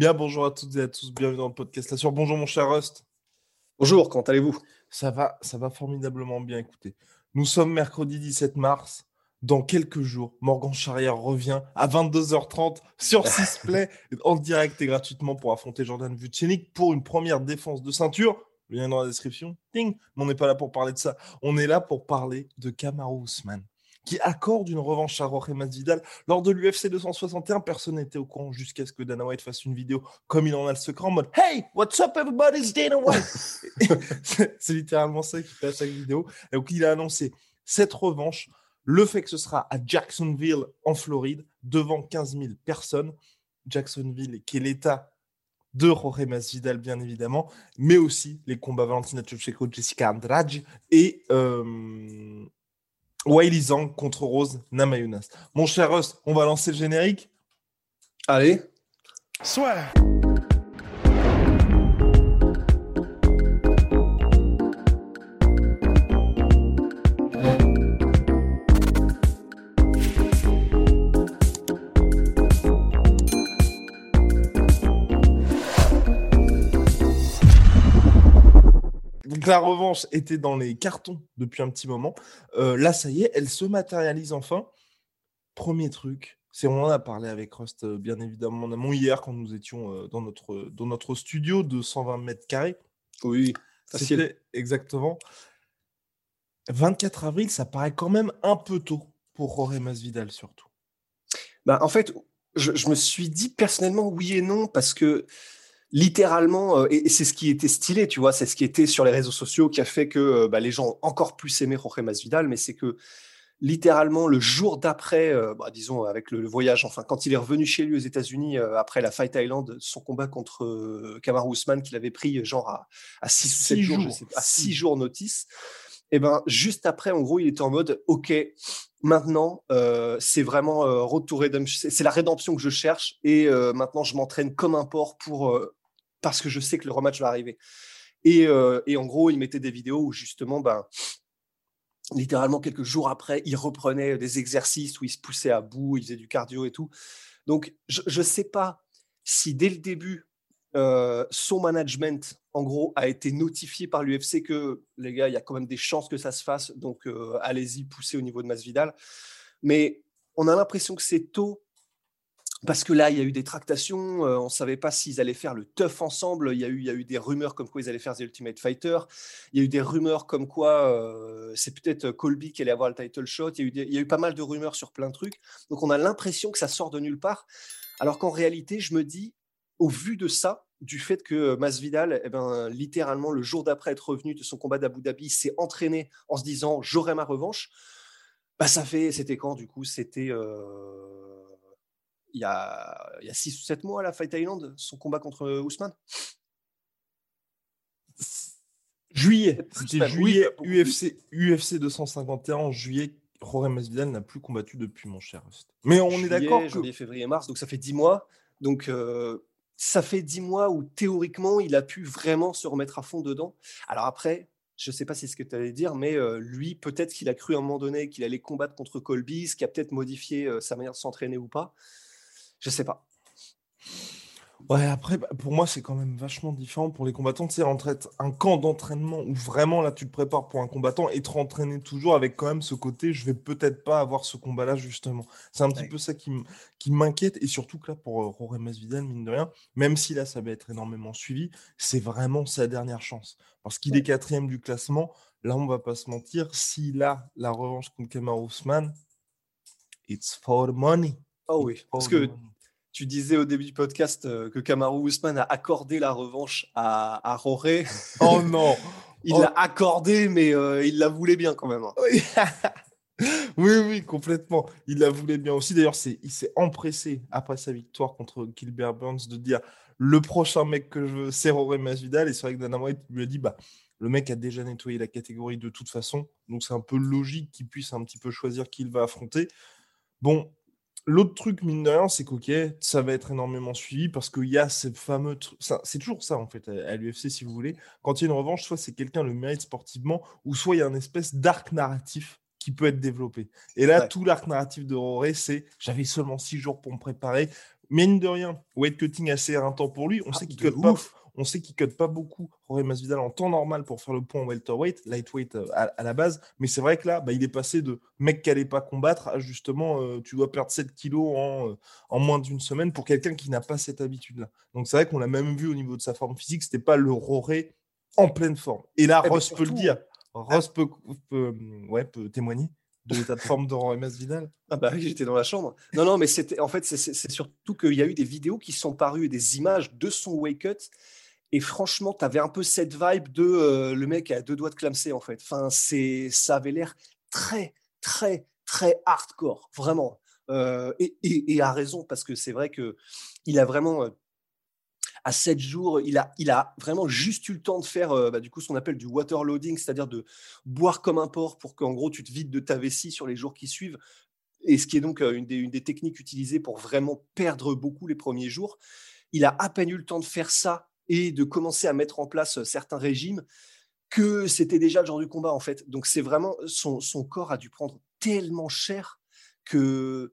Bien, bonjour à toutes et à tous, bienvenue dans le podcast La Sur. Bonjour mon cher Rust. Bonjour, comment allez-vous? Ça va, ça va formidablement bien, écoutez. Nous sommes mercredi 17 mars. Dans quelques jours, Morgan Charrière revient à 22h30 sur 6play en direct et gratuitement pour affronter Jordan Vucenic pour une première défense de ceinture. Le lien est dans la description. Ding Mais on n'est pas là pour parler de ça. On est là pour parler de Kamaru Usman qui accorde une revanche à Jorge Masvidal lors de l'UFC 261. Personne n'était au courant jusqu'à ce que Dana White fasse une vidéo comme il en a le secret en mode Hey, what's up everybody, it's Dana White C'est littéralement ça qui fait à chaque vidéo. Et donc il a annoncé cette revanche, le fait que ce sera à Jacksonville en Floride devant 15 000 personnes. Jacksonville qui est l'état de Jorge Masvidal bien évidemment, mais aussi les combats Valentina Shevchenko, Jessica Andrade et euh, Wiley Zhang contre Rose Namajunas. Mon cher Russ, on va lancer le générique? Allez, Soit. La revanche était dans les cartons depuis un petit moment. Euh, là, ça y est, elle se matérialise enfin. Premier truc, c'est on en a parlé avec Rust, euh, bien évidemment, en amont hier quand nous étions euh, dans, notre, dans notre studio de 120 mètres carrés. oui, facile. C'était exactement. 24 avril, ça paraît quand même un peu tôt pour Jorge Masvidal surtout. Bah, en fait, je, je me suis dit personnellement oui et non parce que littéralement, euh, et, c'est ce qui était stylé, tu vois, c'est ce qui était sur les réseaux sociaux qui a fait que euh, bah, les gens ont encore plus aimé Jorge Masvidal, mais c'est que littéralement le jour d'après, euh, bah, disons avec le, le voyage, enfin quand il est revenu chez lui aux États-Unis euh, après la Fight Island, son combat contre euh, Kamaru Usman qu'il avait pris genre à, à 6 ou 7 Six jours, je jours, sais pas, à six 6 jours notice. Et ben juste après, en gros, il était en mode OK, maintenant c'est vraiment redemption, c'est la rédemption que je cherche et maintenant je m'entraîne comme un porc pour parce que je sais que le rematch va arriver. Et, euh, et en gros, il mettait des vidéos où justement, ben, littéralement quelques jours après, il reprenait des exercices où il se poussait à bout, il faisait du cardio et tout. Donc, je ne sais pas si dès le début, euh, son management, en gros, a été notifié par l'UFC que, les gars, il y a quand même des chances que ça se fasse, donc euh, allez-y, poussez au niveau de Masvidal. Mais on a l'impression que c'est tôt parce que là, il y a eu des tractations, euh, on ne savait pas s'ils allaient faire le tough ensemble. Il y, a eu, il y a eu des rumeurs comme quoi ils allaient faire The Ultimate Fighter. Il y a eu des rumeurs comme quoi euh, c'est peut-être Colby qui allait avoir le title shot. Il y, a eu il y a eu pas mal de rumeurs sur plein de trucs. Donc on a l'impression que ça sort de nulle part. Alors qu'en réalité, je me dis, au vu de ça, du fait que Masvidal, eh ben, littéralement, le jour d'après être revenu de son combat d'Abu Dhabi, s'est entraîné en se disant j'aurai ma revanche. Bah, ça fait, c'était quand du coup? C'était euh, il y a il y a 6 ou 7 mois à la Fight Island, son combat contre Ousmane. Juillet, c'était juillet, oui, UFC, UFC 251 en juillet. Jorge Masvidal n'a plus combattu depuis, mon cher Rust. Mais on est d'accord que Janvier, février, mars, donc ça fait 10 mois. Donc euh, ça fait 10 mois où théoriquement il a pu vraiment se remettre à fond dedans. Alors après, je ne sais pas si c'est ce que tu allais dire, mais euh, lui, peut-être qu'il a cru à un moment donné qu'il allait combattre contre Colby, ce qui a peut-être modifié euh, sa manière de s'entraîner ou pas. Je sais pas. Ouais, après, bah, pour moi, c'est quand même vachement différent pour les combattants. Tu sais, entre être un camp d'entraînement où vraiment là, tu te prépares pour un combattant et te rentraîner toujours avec quand même ce côté, je vais peut-être pas avoir ce combat-là, justement. C'est un petit peu ça qui m'inquiète. Et surtout que là, pour euh, Jorge Masvidal, mine de rien, même si là, ça va être énormément suivi, c'est vraiment sa dernière chance. Parce qu'il est quatrième du classement. Là, on va pas se mentir. S'il a la revanche contre Kamaru Usman, it's for the money. Oh oui, parce que tu disais au début du podcast euh, que Kamaru Usman a accordé la revanche à, à Jorge. Oh non! Il Oh. l'a accordé, mais euh, il la voulait bien quand même. hein. Oui. Oui, oui, complètement. Il la voulait bien aussi. D'ailleurs, il s'est empressé après sa victoire contre Gilbert Burns de dire le prochain mec que je veux, c'est Rory Masvidal. Et c'est vrai que Dana White lui a dit bah, le mec a déjà nettoyé la catégorie de toute façon. Donc, c'est un peu logique qu'il puisse un petit peu choisir qui il va affronter. Bon, L'autre truc, mine de rien, c'est qu'ok, ça va être énormément suivi parce qu'il y a ces fameux trucs. C'est toujours ça, en fait, à, l'UFC, si vous voulez. Quand il y a une revanche, soit c'est quelqu'un le mérite sportivement, ou soit il y a une espèce d'arc narratif qui peut être développé. Et là, tout l'arc narratif de Roré, c'est j'avais seulement six jours pour me préparer. Mine de rien, weight cutting assez temps pour lui. On ah, sait qu'il cut pas. On sait qu'il cut pas beaucoup Jorge Masvidal en temps normal pour faire le point welterweight, lightweight euh, à, la base. Mais c'est vrai que là, bah, il est passé de mec qui n'allait pas combattre à justement, euh, tu dois perdre 7 kilos en, euh, en moins d'une semaine pour quelqu'un qui n'a pas cette habitude-là. Donc c'est vrai qu'on l'a même vu au niveau de sa forme physique, c'était pas le Roré en pleine forme. Et là, eh ben, Ross peut le dire. Ross peut, ouais, peut témoigner de l'état de forme de Rory Masvidal Ah bah oui, j'étais dans la chambre. Non, non, mais c'était en fait, c'est surtout qu'il y a eu des vidéos qui sont parues et des images de son wake up et franchement, tu avais un peu cette vibe de euh, le mec a deux doigts de clamser, en fait. Enfin, ça avait l'air très, très, très hardcore, vraiment. Euh, et, a raison, parce que c'est vrai que il a vraiment, euh, à sept jours, il a, il a vraiment juste eu le temps de faire bah, du coup ce qu'on appelle du water loading, c'est-à-dire de boire comme un porc pour qu'en gros tu te vides de ta vessie sur les jours qui suivent. Et ce qui est donc une des techniques utilisées pour vraiment perdre beaucoup les premiers jours. Il a à peine eu le temps de faire ça et de commencer à mettre en place certains régimes que c'était déjà le genre du combat en fait. Donc c'est vraiment son, corps a dû prendre tellement cher que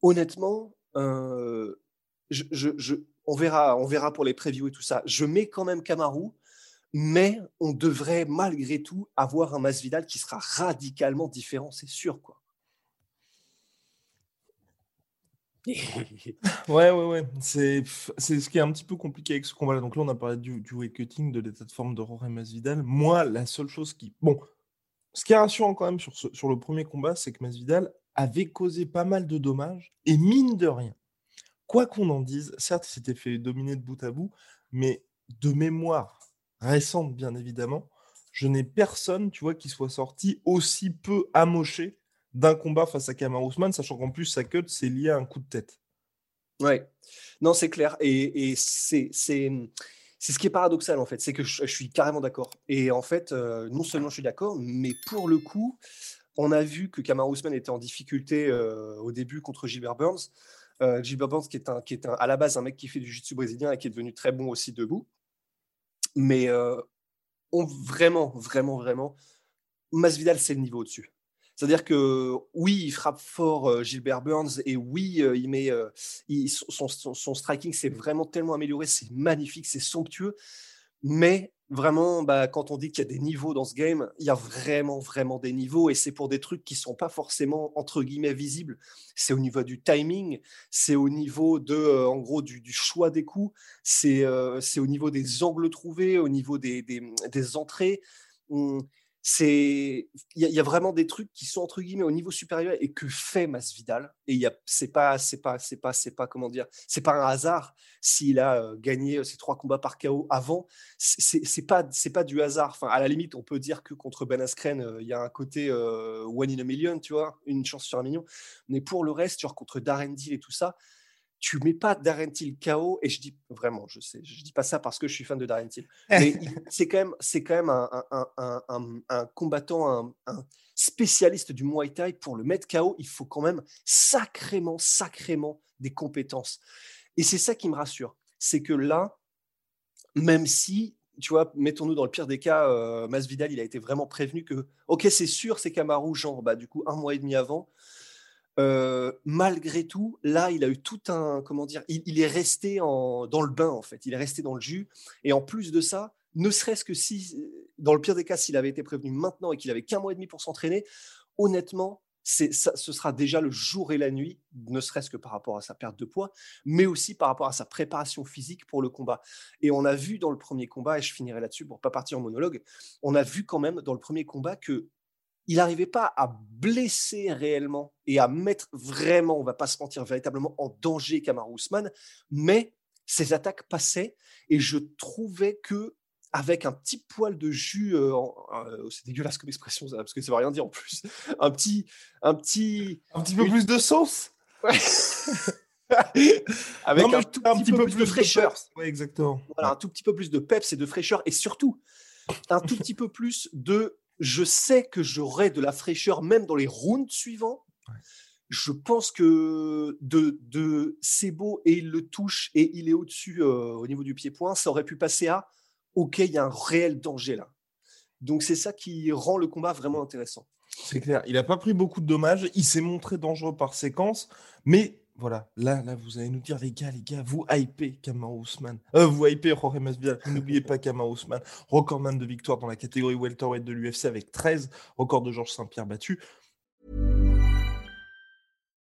honnêtement, euh, on verra pour les previews et tout ça. Je mets quand même Kamaru, mais on devrait malgré tout avoir un Masvidal qui sera radicalement différent, c'est sûr quoi. ouais, ouais, ouais. C'est, c'est ce qui est un petit peu compliqué avec ce combat-là. Donc là, on a parlé du, du weight cutting, de l'état de forme de Rory Masvidal. Moi, la seule chose qui. Bon, ce qui est rassurant quand même sur, sur le premier combat, c'est que Masvidal avait causé pas mal de dommages. Et mine de rien, quoi qu'on en dise, certes, il s'était fait dominer de bout à bout, mais de mémoire récente, bien évidemment, je n'ai personne, tu vois, qui soit sorti aussi peu amoché d'un combat face à Kamar Ousmane, sachant qu'en plus sa cut, c'est lié à un coup de tête. Ouais, non, c'est clair. Et, c'est, ce qui est paradoxal, en fait. C'est que je, suis carrément d'accord. Et en fait, euh, non seulement je suis d'accord, mais pour le coup, on a vu que Kamar Ousmane était en difficulté euh, au début contre Gilbert Burns. Euh, Gilbert Burns, qui est, un, qui est un, à la base un mec qui fait du jiu-jitsu brésilien et qui est devenu très bon aussi debout. Mais on, vraiment, vraiment, vraiment, Masvidal, c'est le niveau au-dessus. C'est-à-dire que oui, il frappe fort euh, Gilbert Burns et oui, euh, il met euh, son, striking s'est vraiment tellement amélioré, c'est magnifique, c'est somptueux. Mais vraiment, bah, quand on dit qu'il y a des niveaux dans ce game, il y a vraiment, vraiment des niveaux et c'est pour des trucs qui sont pas forcément entre guillemets visibles. C'est au niveau du timing, c'est au niveau de, en gros, du, choix des coups, c'est c'est au niveau des angles trouvés, au niveau des, des, entrées. Hum, c'est il y, a vraiment des trucs qui sont entre guillemets au niveau supérieur et que fait Masvidal. Et il y a c'est pas c'est pas c'est pas c'est pas comment dire c'est pas un hasard s'il a euh, gagné euh, ses trois combats par KO avant. C'est pas c'est pas du hasard. Enfin à la limite on peut dire que contre Ben Askren euh, il y a un côté one in a million tu vois une chance sur un million. Mais pour le reste genre contre Darren Deal et tout ça tu mets pas Darren Till KO et je dis vraiment, je sais, je dis pas ça parce que je suis fan de Darren Till, mais c'est quand même, c'est quand même un, un, un, un combattant, un, spécialiste du Muay Thai. Pour le mettre KO, il faut quand même sacrément, sacrément des compétences. Et c'est ça qui me rassure, c'est que là, même si tu vois, mettons-nous dans le pire des cas, euh, Masvidal, il a été vraiment prévenu que, ok, c'est sûr, c'est Kamaru, genre, bah, du coup, un mois et demi avant, euh, malgré tout, là, il a eu tout un, comment dire, il, est resté dans le bain en fait, il est resté dans le jus. Et en plus de ça, ne serait-ce que si, dans le pire des cas, s'il avait été prévenu maintenant et qu'il avait qu'un mois et demi pour s'entraîner, honnêtement, ça, ce sera déjà le jour et la nuit, ne serait-ce que par rapport à sa perte de poids, mais aussi par rapport à sa préparation physique pour le combat. Et on a vu dans le premier combat, et je finirai là-dessus pour pas partir en monologue, on a vu quand même dans le premier combat que il n'arrivait pas à blesser réellement et à mettre vraiment, on va pas se mentir, véritablement en danger Kamaru Usman, mais ses attaques passaient et je trouvais que avec un petit poil de jus, euh, euh, c'est dégueulasse comme expression, parce que ça ne veut rien dire en plus. Un petit, un petit, un petit peu plus de sauce. avec un, tout petit, peu, plus de fraîcheur. Oui, exactement. Voilà, un tout petit peu plus de peps et de fraîcheur, et surtout un tout petit peu plus de. Je sais que j'aurai de la fraîcheur même dans les rounds suivants. Je pense que de, de c'est beau et il le touche et il est au-dessus euh, au niveau du pied-point, ça aurait pu passer à OK, il y a un réel danger là. Donc c'est ça qui rend le combat vraiment intéressant. C'est clair, il n'a pas pris beaucoup de dommages, il s'est montré dangereux par séquence, mais voilà, là, là, vous allez nous dire, les gars, les gars, vous hypez Kamar Ousmane. Euh, vous hypez Jorge Masvidal. N'oubliez pas Kamar Ousmane, recordman de victoire dans la catégorie welterweight de l'UFC avec 13, record de Georges Saint-Pierre battu.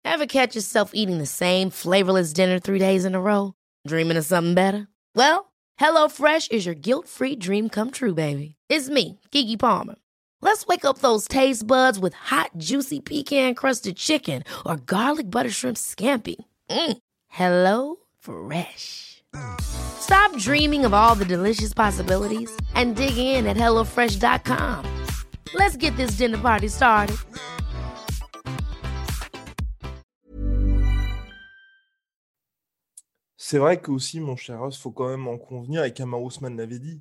Ever catch yourself eating the same flavorless dinner three days in a row? Dreaming of something better? Well, HelloFresh is your guilt-free dream come true, baby. It's me, Kiki Palmer. Let's wake up those taste buds with hot, juicy pecan crusted chicken or garlic butter shrimp scampi. Mm. Hello Fresh. Stop dreaming of all the delicious possibilities and dig in at HelloFresh.com. Let's get this dinner party started. C'est vrai que aussi, mon cher Ross, faut quand même en convenir, et Kamar Ousmane l'avait dit,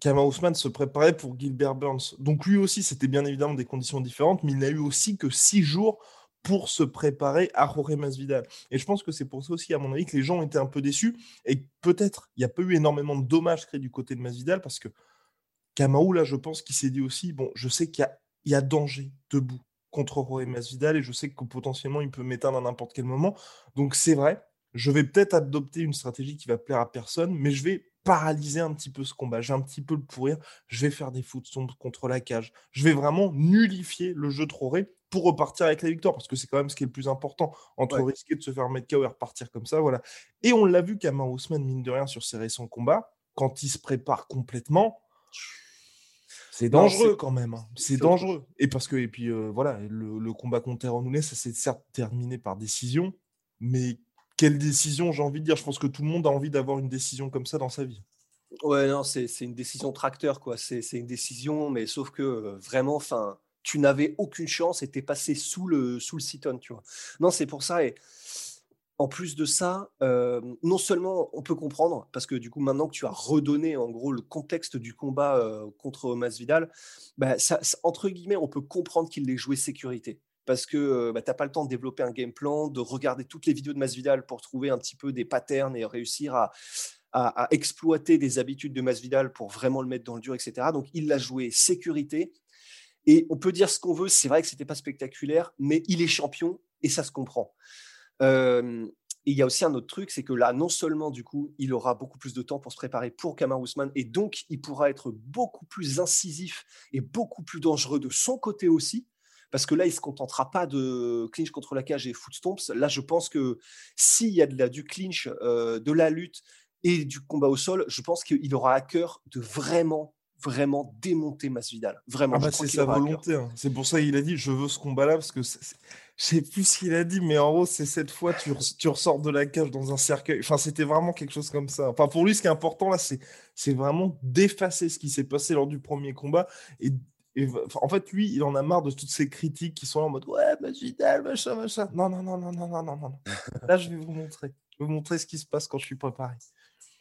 Kamar Ousmane se préparait pour Gilbert Burns. Donc lui aussi, c'était bien évidemment des conditions différentes, mais il n'a eu aussi que six jours pour se préparer à Jorge Masvidal. Et je pense que c'est pour ça aussi, à mon avis, que les gens étaient un peu déçus. Et peut-être, il n'y a pas eu énormément de dommages créés du côté de Masvidal, parce que Kamaou, là, je pense qu'il s'est dit aussi, bon, je sais qu'il y, a, danger debout contre Jorge Masvidal, et je sais que potentiellement, il peut m'éteindre à n'importe quel moment. Donc c'est vrai, je vais peut-être adopter une stratégie qui va plaire à personne, mais je vais paralyser un petit peu ce combat. J'ai un petit peu le pourrir. Je vais faire des footstones contre la cage. Je vais vraiment nullifier le jeu trop pour repartir avec la victoire, parce que c'est quand même ce qui est le plus important, entre risquer de se faire mettre KO et repartir comme ça, voilà. Et on l'a vu Kamar Ousmane, mine de rien, sur ses récents combats, quand il se prépare complètement, c'est dangereux quand même. Hein. C'est dangereux. Et parce que, et puis euh, voilà, le, combat contre Teron ça s'est certes terminé par décision, mais quelle décision, j'ai envie de dire. Je pense que tout le monde a envie d'avoir une décision comme ça dans sa vie. Ouais, non, c'est une décision tracteur, quoi. C'est une décision, mais sauf que euh, vraiment, enfin, tu n'avais aucune chance et t'es passé sous le, sous le tu vois. Non, c'est pour ça. Et en plus de ça, euh, non seulement on peut comprendre, parce que du coup, maintenant que tu as redonné en gros le contexte du combat euh, contre Masvidal, bah, ça, entre guillemets, on peut comprendre qu'il ait joué sécurité parce que bah, tu n'as pas le temps de développer un game plan, de regarder toutes les vidéos de Masvidal pour trouver un petit peu des patterns et réussir à, exploiter des habitudes de Masvidal pour vraiment le mettre dans le dur, etc. Donc il l'a joué sécurité. Et on peut dire ce qu'on veut, c'est vrai que c'était pas spectaculaire, mais il est champion et ça se comprend. il y a aussi un autre truc, c'est que là, non seulement du coup, il aura beaucoup plus de temps pour se préparer pour Kamar Ousmane, et donc il pourra être beaucoup plus incisif et beaucoup plus dangereux de son côté aussi, parce que là, il ne se contentera pas de clinch contre la cage et foot stomps. Là, je pense que s'il y a de la, du clinch, euh, de la lutte et du combat au sol, je pense qu'il aura à cœur de vraiment vraiment démonter Masvidal. Vraiment. Ah bah, c'est sa volonté. Hein. C'est pour ça qu'il a dit je veux ce combat-là parce que je sais plus ce qu'il a dit, mais en gros c'est cette fois tu, tu ressors de la cage dans un cercueil. Enfin c'était vraiment quelque chose comme ça. Enfin pour lui ce qui est important là c'est c'est vraiment d'effacer ce qui s'est passé lors du premier combat et en fait, lui, il en a marre de toutes ces critiques qui sont là en mode Ouais, Masvidal, machin, machin. Non, non, non, non, non, non, non, non. Là, je vais vous montrer. Je vais vous montrer ce qui se passe quand je suis préparé.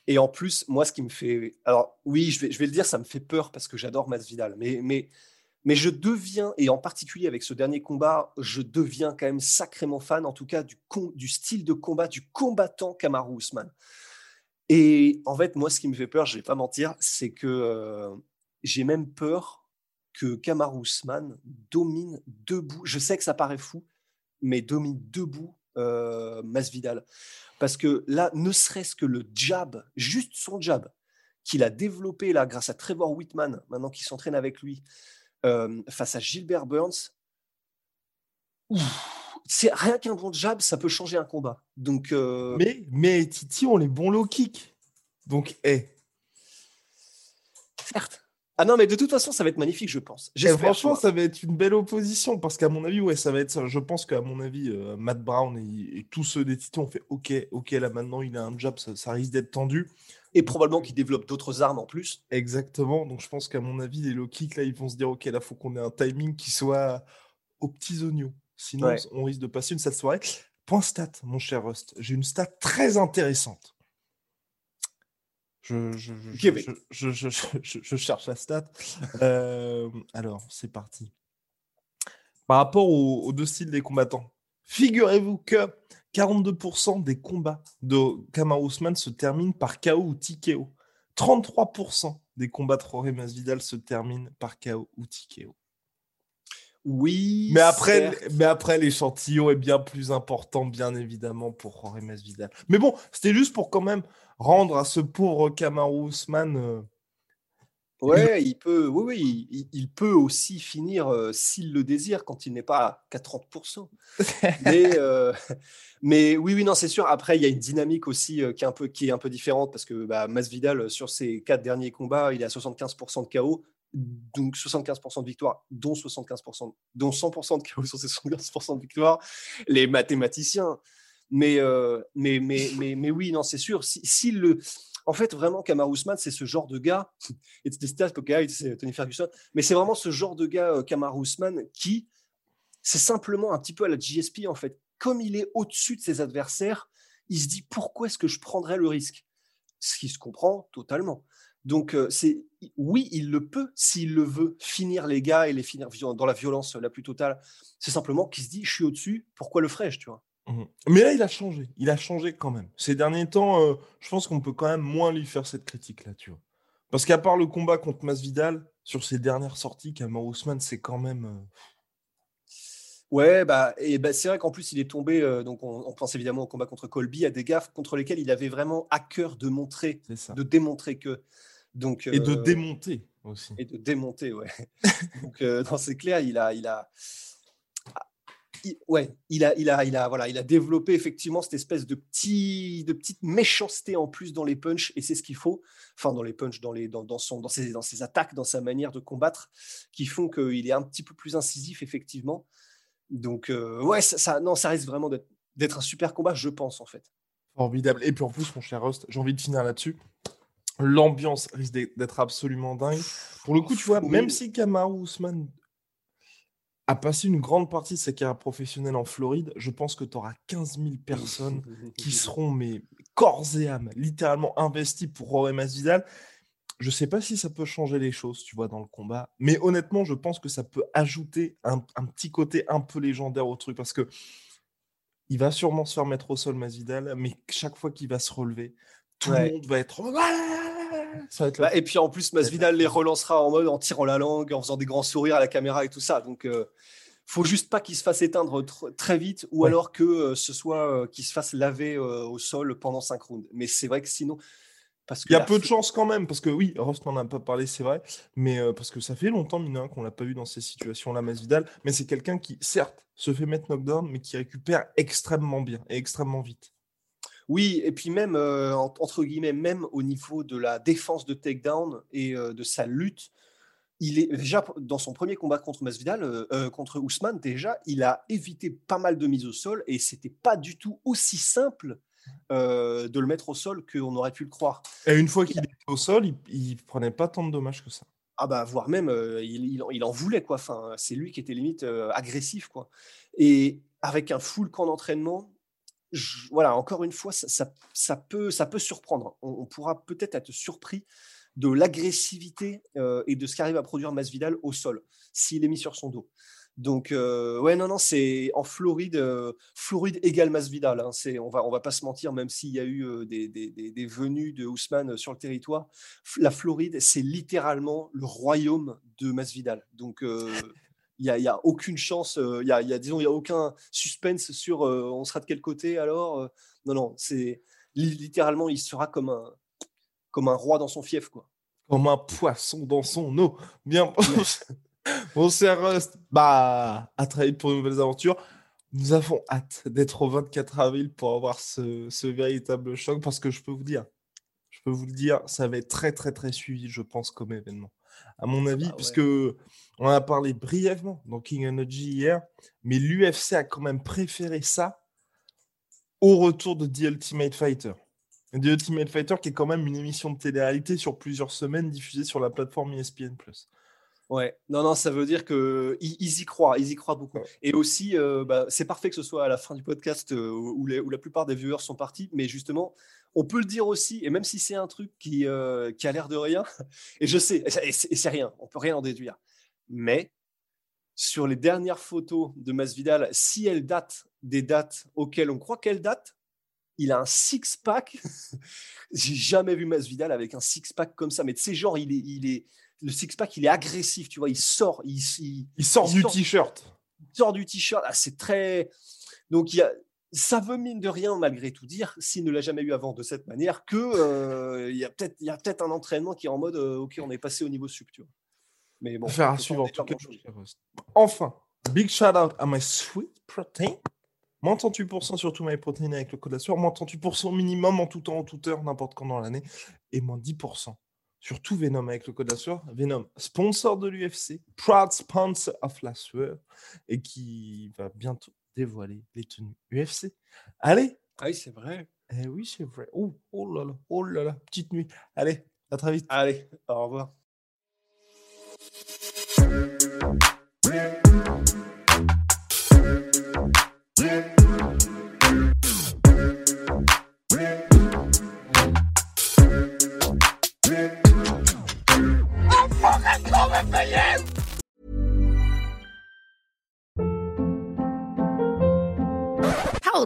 Et en plus, moi, ce qui me fait. Alors, oui, je vais, je vais le dire, ça me fait peur parce que j'adore Masvidal. Mais, mais, mais je deviens, et en particulier avec ce dernier combat, je deviens quand même sacrément fan, en tout cas, du, du style de combat, du combattant Kamaru Usman. Et en fait, moi, ce qui me fait peur, je vais pas mentir, c'est que euh, j'ai même peur que Kamar Ousmane domine debout. Je sais que ça paraît fou, mais domine debout euh, Masvidal. Parce que là, ne serait-ce que le jab, juste son jab, qu'il a développé là grâce à Trevor Whitman, maintenant qu'il s'entraîne avec lui, euh, face à Gilbert Burns, c'est rien qu'un bon jab, ça peut changer un combat. Donc, euh, mais, mais Titi ont les bons low kicks. Donc, hé. Certes. Ah non, mais de toute façon, ça va être magnifique, je pense. Et franchement, ça va être une belle opposition parce qu'à mon avis, ouais, ça va être ça. Je pense qu'à mon avis, euh, Matt Brown et, tous ceux des Titans ont fait OK, OK, là maintenant, il a un job, ça, risque d'être tendu. Et probablement qu'il développe d'autres armes en plus. Exactement. Donc je pense qu'à mon avis, les low kicks, là, ils vont se dire, ok, là, faut qu'on ait un timing qui soit aux petits oignons. Sinon, on risque de passer une sale soirée. Point stat, mon cher Rust. J'ai une stat très intéressante. Je, je, je, cherche la stat. Euh, alors, c'est parti. Par rapport aux, deux styles des combattants, figurez-vous que 42% des combats de Kamaru Usman se terminent par KO ou TKO. 33% des combats de Jorge Masvidal se terminent par KO ou TKO. Oui. Mais après, mais après l'échantillon est bien plus important, bien évidemment, pour Jorge Masvidal. Mais bon, c'était juste pour quand même rendre à ce pauvre Kamaru Usman. Euh, ouais, il peut, oui, oui, il, peut aussi finir euh, s'il le désire quand il n'est pas à 30%. mais, euh, mais oui, oui, non, c'est sûr. Après, il y a une dynamique aussi qui, est un peu, qui est un peu différente parce que bah, Masvidal, sur ses quatre derniers combats, il est à 75% de KO donc 75% de victoire, dont 75%, dont 100% de KO sur ces 75% de victoire, les mathématiciens. Mais, euh, mais, mais, mais, mais, oui, non, c'est sûr. Si, le, en fait, vraiment, Kamar Ousmane, c'est ce genre de gars. c'est Tony Ferguson, mais c'est vraiment ce genre de gars, euh, Kamar Ousmane, qui, c'est simplement un petit peu à la GSP, en fait. Comme il est au-dessus de ses adversaires, il se dit pourquoi est-ce que je prendrais le risque? Ce qui se comprend totalement. Donc, euh, c'est oui, il le peut s'il le veut, finir les gars et les finir dans la violence la plus totale. C'est simplement qu'il se dit, je suis au-dessus, pourquoi le ferais-je, tu vois? Mmh Mais là, il a changé. Il a changé quand même. Ces derniers temps, euh, je pense qu'on peut quand même moins lui faire cette critique-là, tu vois. Parce qu'à part le combat contre Masvidal, sur ses dernières sorties, Kamar Ousmane, c'est quand même. Euh, ouais, bah, et bah, c'est vrai qu'en plus, il est tombé. donc, on, pense évidemment au combat contre Colby, à des gaffes contre lesquels il avait vraiment à cœur de montrer, de démontrer que et de euh, démonter aussi. Et de démonter, ouais. Donc, euh, c'est clair, il a, il a, ouais, il a, il a, il a, voilà, il a développé effectivement cette espèce de petit, de petite méchanceté en plus dans les punchs, et c'est ce qu'il faut. Enfin, dans les punchs, dans les, dans, dans son, dans ses, dans ses attaques, dans sa manière de combattre, qui font qu'il est un petit peu plus incisif effectivement. Donc, euh, ouais, ça, non, ça risque vraiment d'être un super combat, je pense en fait. Formidable. Et puis en plus, mon cher Rust, j'ai envie de finir là-dessus l'ambiance risque d'être absolument dingue. Pour le coup, tu vois, même si Kamaru Usman a passé une grande partie de sa carrière professionnelle en Floride, je pense que tu auras 15 000 personnes qui seront mais corps et âme, littéralement investies pour Rory Masvidal. Je sais pas si ça peut changer les choses, tu vois, dans le combat, mais honnêtement, je pense que ça peut ajouter un, petit côté un peu légendaire au truc parce que il va sûrement se faire mettre au sol Masvidal, mais chaque fois qu'il va se relever, tout le monde va être bah, et puis en plus, Masvidal les relancera en mode en tirant la langue, en faisant des grands sourires à la caméra et tout ça. Donc, euh, faut juste pas qu'il se fasse éteindre très vite ou alors que euh, ce soit euh, qu'il se fasse laver au sol pendant 5 rounds. Mais c'est vrai que sinon. Parce Il y a peu de chance quand même, parce que oui, Rost n'en a pas parlé, c'est vrai, mais parce que ça fait longtemps, mine qu'on l'a pas vu dans ces situations-là, Masvidal, mais c'est quelqu'un qui, certes, se fait mettre knockdown, mais qui récupère extrêmement bien et extrêmement vite. Oui, et puis même, euh, entre guillemets, même au niveau de la défense de takedown et euh, de sa lutte, il est déjà dans son premier combat contre Masvidal, euh, contre Ousmane, déjà, il a évité pas mal de mises au sol et c'était pas du tout aussi simple de le mettre au sol qu'on aurait pu le croire. Et une fois qu'il était au sol, il, prenait pas tant de dommages que ça. Ah bah voire même il, il, en voulait quoi. Enfin, c'est lui qui était limite agressif quoi. Et avec un full camp d'entraînement, voilà, encore une fois, ça, peut, surprendre. On, pourra peut-être être surpris de l'agressivité euh, et de ce qu'arrive à produire Masvidal au sol s'il est mis sur son dos. Donc, euh, ouais, non, non, c'est en Floride, euh, Floride égale Masvidal. Hein, c'est, on va, on va pas se mentir, même s'il y a eu des, des, des, venues de Ousmane sur le territoire, la Floride, c'est littéralement le royaume de Masvidal. Donc, il n'y a, a, aucune chance, euh, il y, a, y a, disons, il y a aucun suspense sur euh, on sera de quel côté alors. Euh. non, non, c'est littéralement, il sera comme un, comme un roi dans son fief, quoi. Comme un poisson dans son eau. Bien. Bon, cher Rust, bah, à vite pour de nouvelles aventures. Nous avons hâte d'être au 24 avril pour avoir ce, ce, véritable choc parce que je peux vous dire, je peux vous le dire, ça va être très très très suivi, je pense, comme événement à mon avis, ah puisque on a parlé brièvement dans King Energy hier, mais l'UFC a quand même préféré ça au retour de The Ultimate Fighter. The Ultimate Fighter, qui est quand même une émission de télé-réalité sur plusieurs semaines diffusée sur la plateforme ESPN+. Ouais, non, non, ça veut dire que ils, ils y croient, ils y croient beaucoup. Et aussi, euh, bah, c'est parfait que ce soit à la fin du podcast euh, où, les- où la plupart des viewers sont partis, mais justement, on peut le dire aussi, et même si c'est un truc qui, euh, qui a l'air de rien, et je sais, et c'est- rien, on peut rien en déduire, mais sur les dernières photos de Masvidal, si elles datent des dates auxquelles on croit qu'elles datent, il a un six-pack. J'ai jamais vu Masvidal avec un six-pack comme ça, mais de ces genre, il est, il est, le six-pack, il est agressif, tu vois, il sort, il, il- Il sort Il du t-shirt. sort du t-shirt. Ah, c'est très. Donc, il y a... ça veut mine de rien, malgré tout, dire, s'il ne l'a jamais eu avant de cette manière, que euh, y a peut-être un entraînement qui est en mode euh, OK, on est passé au niveau tu vois. Mais bon, Faire grand-chose. Enfin, big shout out à my sweet protein. Moins 38% sur tout my protein avec le code la sueur. Moins 38% minimum en tout temps, en toute heure, n'importe quand dans l'année. Et moins 10% sur tout Venom avec le code la sueur. Venom, sponsor de l'UFC, proud sponsor of la sueur. Et qui va bientôt dévoiler les tenues UFC. Allez, Ah oui, c'est vrai. eh oui, c'est vrai. Oh, oh là là, oh là là, petite nuit. Allez, à très vite. Allez, au revoir.